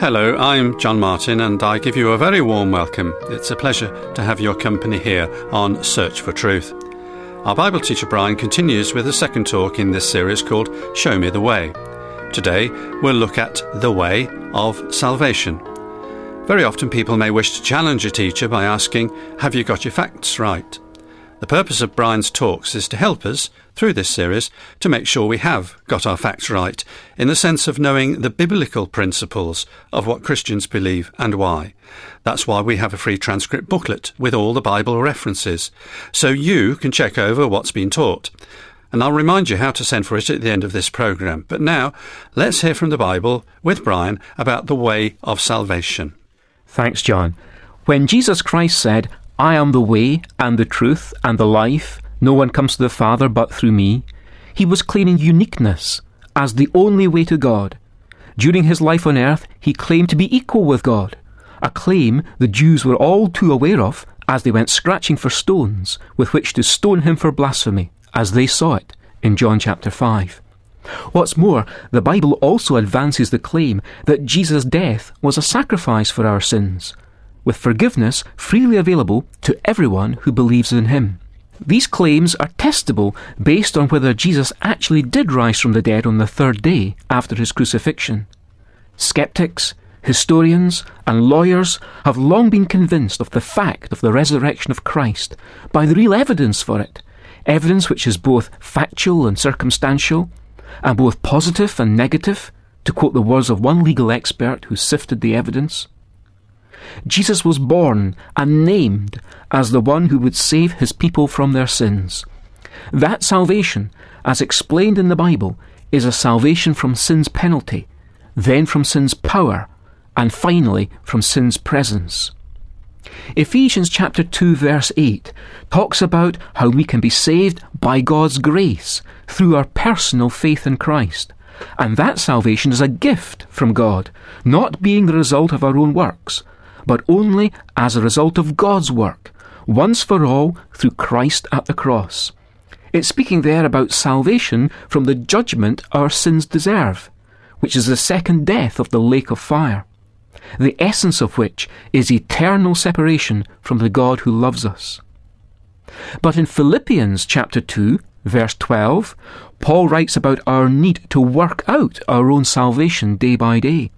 Hello, I'm John Martin, and I give you a very warm welcome. It's a pleasure to have your company here on Search for Truth. Our Bible teacher Brian continues with a second talk in this series called Show Me the Way. Today, we'll look at the way of salvation. Very often, people may wish to challenge a teacher by asking, Have you got your facts right? The purpose of Brian's talks is to help us, through this series, to make sure we have got our facts right, in the sense of knowing the biblical principles of what Christians believe and why. That's why we have a free transcript booklet with all the Bible references, so you can check over what's been taught. And I'll remind you how to send for it at the end of this programme. But now, let's hear from the Bible with Brian about the way of salvation. Thanks, John. When Jesus Christ said, I am the way and the truth and the life. No one comes to the Father but through me. He was claiming uniqueness as the only way to God. During his life on earth, he claimed to be equal with God, a claim the Jews were all too aware of as they went scratching for stones with which to stone him for blasphemy, as they saw it in John chapter 5. What's more, the Bible also advances the claim that Jesus' death was a sacrifice for our sins, with forgiveness freely available to everyone who believes in him. These claims are testable based on whether Jesus actually did rise from the dead on the third day after his crucifixion. Skeptics, historians, and lawyers have long been convinced of the fact of the resurrection of Christ by the real evidence for it, evidence which is both factual and circumstantial, and both positive and negative, to quote the words of one legal expert who sifted the evidence. Jesus was born and named as the one who would save his people from their sins. That salvation, as explained in the Bible, is a salvation from sin's penalty, then from sin's power, and finally from sin's presence. Ephesians chapter 2 verse 8 talks about how we can be saved by God's grace through our personal faith in Christ. And that salvation is a gift from God, not being the result of our own works, but only as a result of God's work, once for all through Christ at the cross. It's speaking there about salvation from the judgment our sins deserve, which is the second death of the lake of fire, the essence of which is eternal separation from the God who loves us. But in Philippians chapter 2, verse 12, Paul writes about our need to work out our own salvation day by day.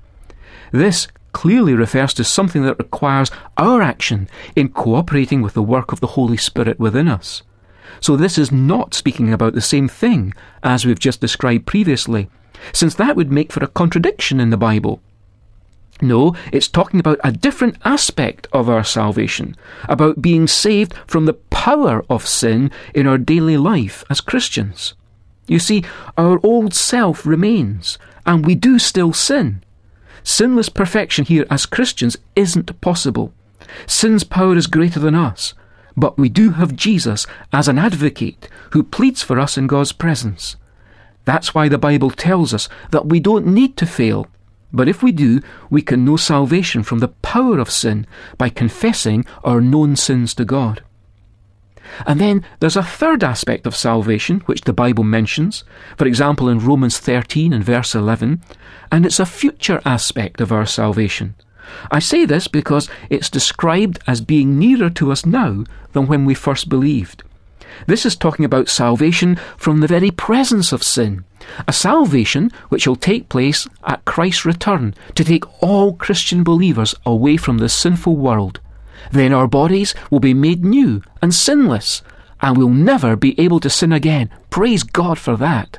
This clearly refers to something that requires our action in cooperating with the work of the Holy Spirit within us. So this is not speaking about the same thing as we've just described previously, since that would make for a contradiction in the Bible. No, it's talking about a different aspect of our salvation, about being saved from the power of sin in our daily life as Christians. You see, our old self remains, and we do still sin. Sinless perfection here as Christians isn't possible. Sin's power is greater than us, but we do have Jesus as an advocate who pleads for us in God's presence. That's why the Bible tells us that we don't need to fail, but if we do, we can know salvation from the power of sin by confessing our known sins to God. And then there's a third aspect of salvation which the Bible mentions, for example in Romans 13 and verse 11, and it's a future aspect of our salvation. I say this because it's described as being nearer to us now than when we first believed. This is talking about salvation from the very presence of sin, a salvation which will take place at Christ's return to take all Christian believers away from this sinful world then our bodies will be made new and sinless, and we'll never be able to sin again. Praise God for that.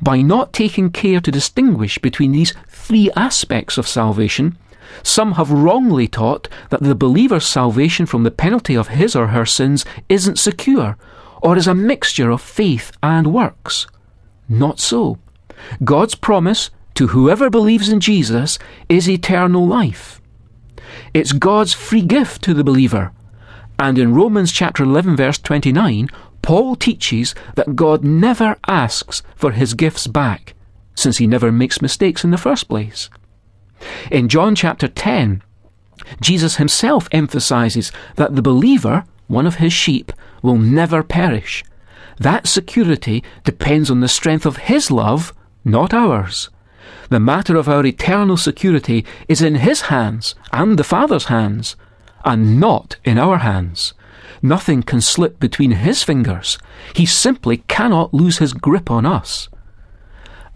By not taking care to distinguish between these three aspects of salvation, some have wrongly taught that the believer's salvation from the penalty of his or her sins isn't secure, or is a mixture of faith and works. Not so. God's promise to whoever believes in Jesus is eternal life. It's God's free gift to the believer. And in Romans chapter 11 verse 29, Paul teaches that God never asks for his gifts back, since he never makes mistakes in the first place. In John chapter 10, Jesus himself emphasizes that the believer, one of his sheep, will never perish. That security depends on the strength of his love, not ours. The matter of our eternal security is in His hands and the Father's hands, and not in our hands. Nothing can slip between His fingers. He simply cannot lose His grip on us.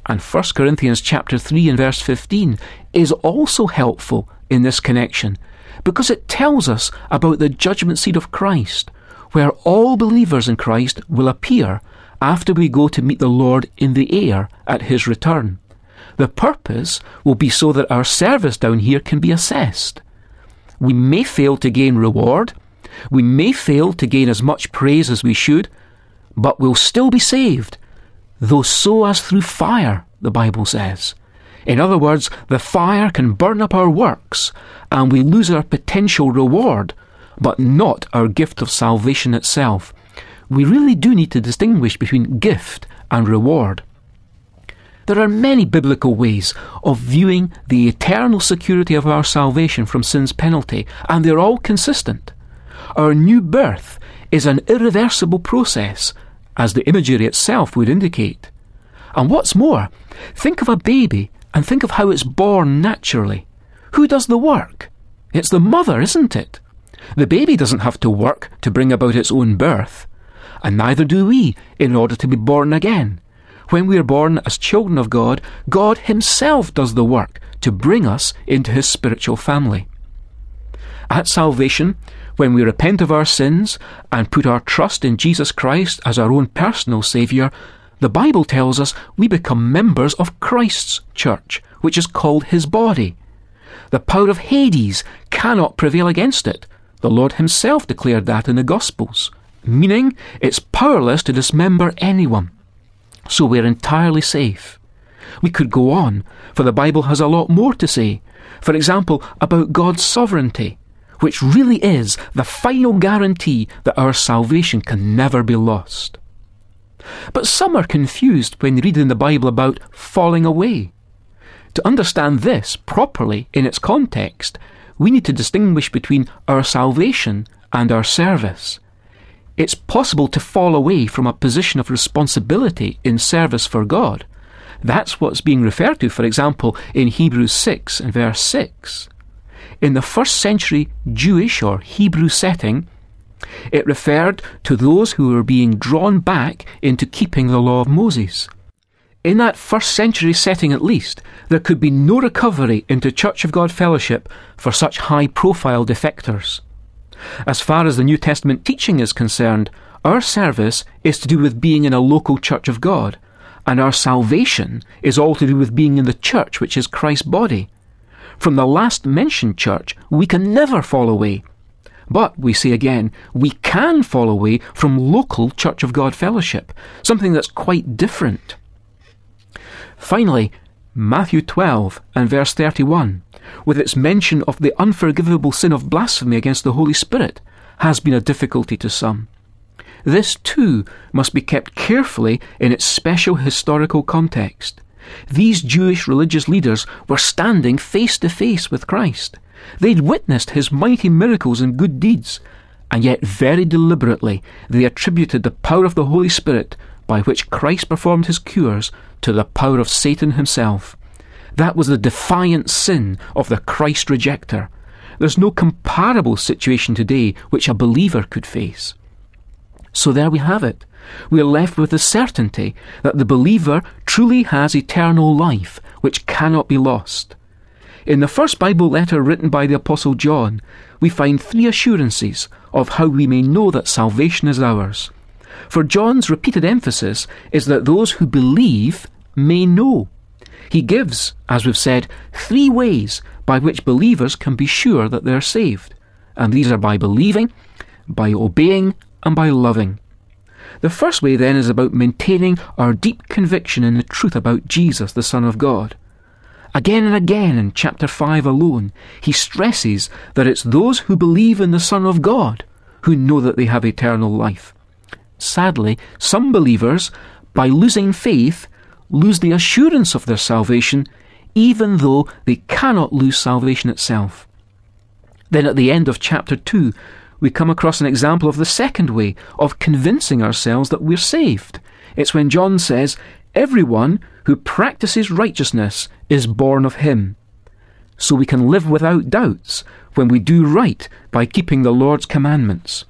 And 1 Corinthians chapter 3 and verse 15 is also helpful in this connection because it tells us about the judgment seat of Christ, where all believers in Christ will appear after we go to meet the Lord in the air at his return. The purpose will be so that our service down here can be assessed. We may fail to gain reward, we may fail to gain as much praise as we should, but we'll still be saved, though so as through fire, the Bible says. In other words, the fire can burn up our works, and we lose our potential reward, but not our gift of salvation itself. We really do need to distinguish between gift and reward. There are many biblical ways of viewing the eternal security of our salvation from sin's penalty, and they're all consistent. Our new birth is an irreversible process, as the imagery itself would indicate. And what's more, think of a baby and think of how it's born naturally. Who does the work? It's the mother, isn't it? The baby doesn't have to work to bring about its own birth, and neither do we in order to be born again. When we are born as children of God, God Himself does the work to bring us into His spiritual family. At salvation, when we repent of our sins and put our trust in Jesus Christ as our own personal Saviour, the Bible tells us we become members of Christ's church, which is called His body. The power of Hades cannot prevail against it. The Lord Himself declared that in the Gospels, meaning it's powerless to dismember anyone. So we're entirely safe. We could go on, for the Bible has a lot more to say. For example, about God's sovereignty, which really is the final guarantee that our salvation can never be lost. But some are confused when reading the Bible about falling away. To understand this properly in its context, we need to distinguish between our salvation and our service. It's possible to fall away from a position of responsibility in service for God. That's what's being referred to, for example, in Hebrews 6 and verse 6. In the first century Jewish or Hebrew setting, it referred to those who were being drawn back into keeping the law of Moses. In that first century setting, at least, there could be no recovery into Church of God fellowship for such high profile defectors. As far as the New Testament teaching is concerned, our service is to do with being in a local Church of God, and our salvation is all to do with being in the church, which is Christ's body. From the last mentioned church, we can never fall away but, we say again, we can fall away from local Church of God fellowship, something that's quite different. Finally, Matthew 12 and verse 31, with its mention of the unforgivable sin of blasphemy against the Holy Spirit, has been a difficulty to some. This too must be kept carefully in its special historical context. These Jewish religious leaders were standing face to face with Christ. They'd witnessed his mighty miracles and good deeds, and yet very deliberately they attributed the power of the Holy Spirit by which Christ performed his cures to the power of Satan himself. That was the defiant sin of the Christ rejecter. There's no comparable situation today which a believer could face. So there we have it. We are left with the certainty that the believer truly has eternal life, which cannot be lost. In the first Bible letter written by the Apostle John, we find three assurances of how we may know that salvation is ours. For John's repeated emphasis is that those who believe may know. He gives, as we've said, three ways by which believers can be sure that they're saved. And these are by believing, by obeying, and by loving. The first way then is about maintaining our deep conviction in the truth about Jesus, the Son of God. Again and again in chapter 5 alone, he stresses that it's those who believe in the Son of God who know that they have eternal life. Sadly, some believers, by losing faith, lose the assurance of their salvation, even though they cannot lose salvation itself. Then at the end of chapter 2, we come across an example of the second way of convincing ourselves that we're saved. It's when John says, Everyone who practices righteousness is born of him. So we can live without doubts when we do right by keeping the Lord's commandments.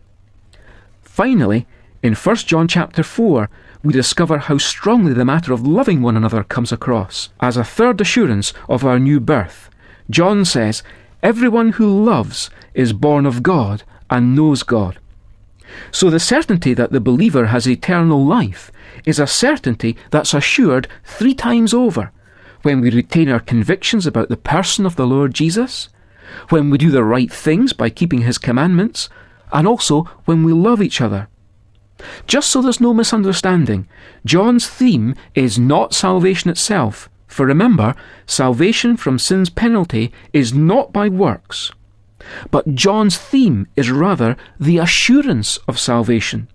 Finally, in 1 John chapter 4, we discover how strongly the matter of loving one another comes across as a third assurance of our new birth. John says, Everyone who loves is born of God and knows God. So the certainty that the believer has eternal life is a certainty that's assured three times over when we retain our convictions about the person of the Lord Jesus, when we do the right things by keeping his commandments, and also when we love each other. Just so there's no misunderstanding, John's theme is not salvation itself, for remember, salvation from sin's penalty is not by works. But John's theme is rather the assurance of salvation.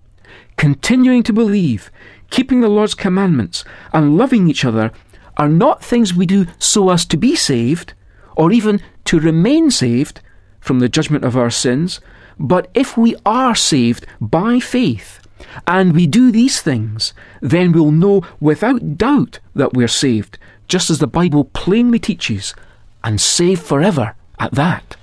Continuing to believe, keeping the Lord's commandments, and loving each other are not things we do so as to be saved, or even to remain saved from the judgment of our sins, but if we are saved by faith, and we do these things, then we'll know without doubt that we're saved, just as the Bible plainly teaches, and saved forever at that.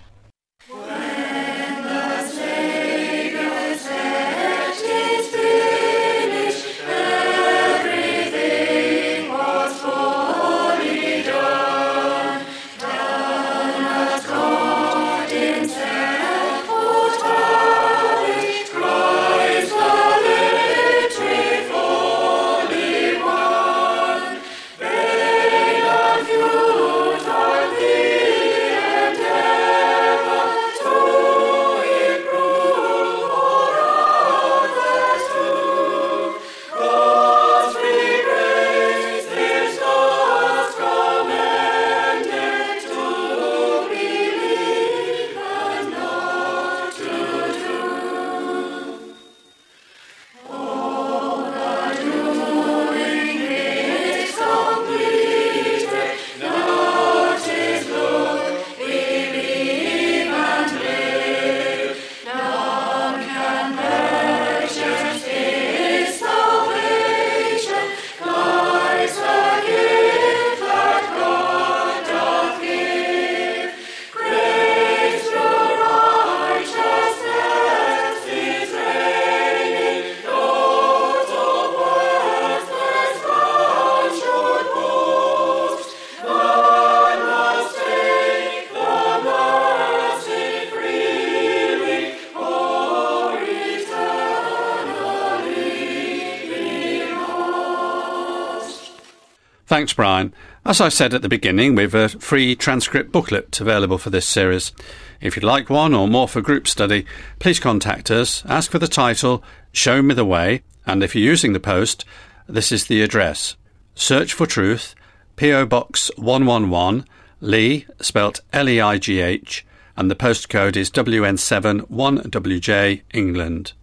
Thanks, Brian. As I said at the beginning, we've a free transcript booklet available for this series. If you'd like one or more for group study, please contact us, ask for the title, Show Me the Way, and if you're using the post, this is the address Search for Truth, P.O. Box 111, Leigh, spelt L E I G H, and the postcode is WN7 1WJ, England.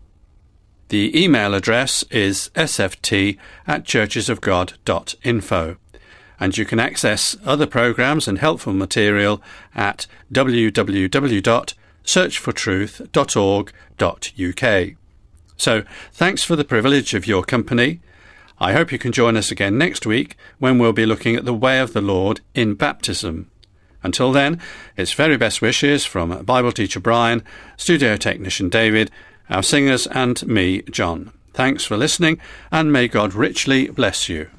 The email address is sft at churchesofgod.info and you can access other programs and helpful material at www.searchfortruth.org.uk. So, thanks for the privilege of your company. I hope you can join us again next week when we'll be looking at the way of the Lord in baptism. Until then, it's very best wishes from Bible teacher Brian, studio technician David, our singers, and me, John. Thanks for listening, and may God richly bless you.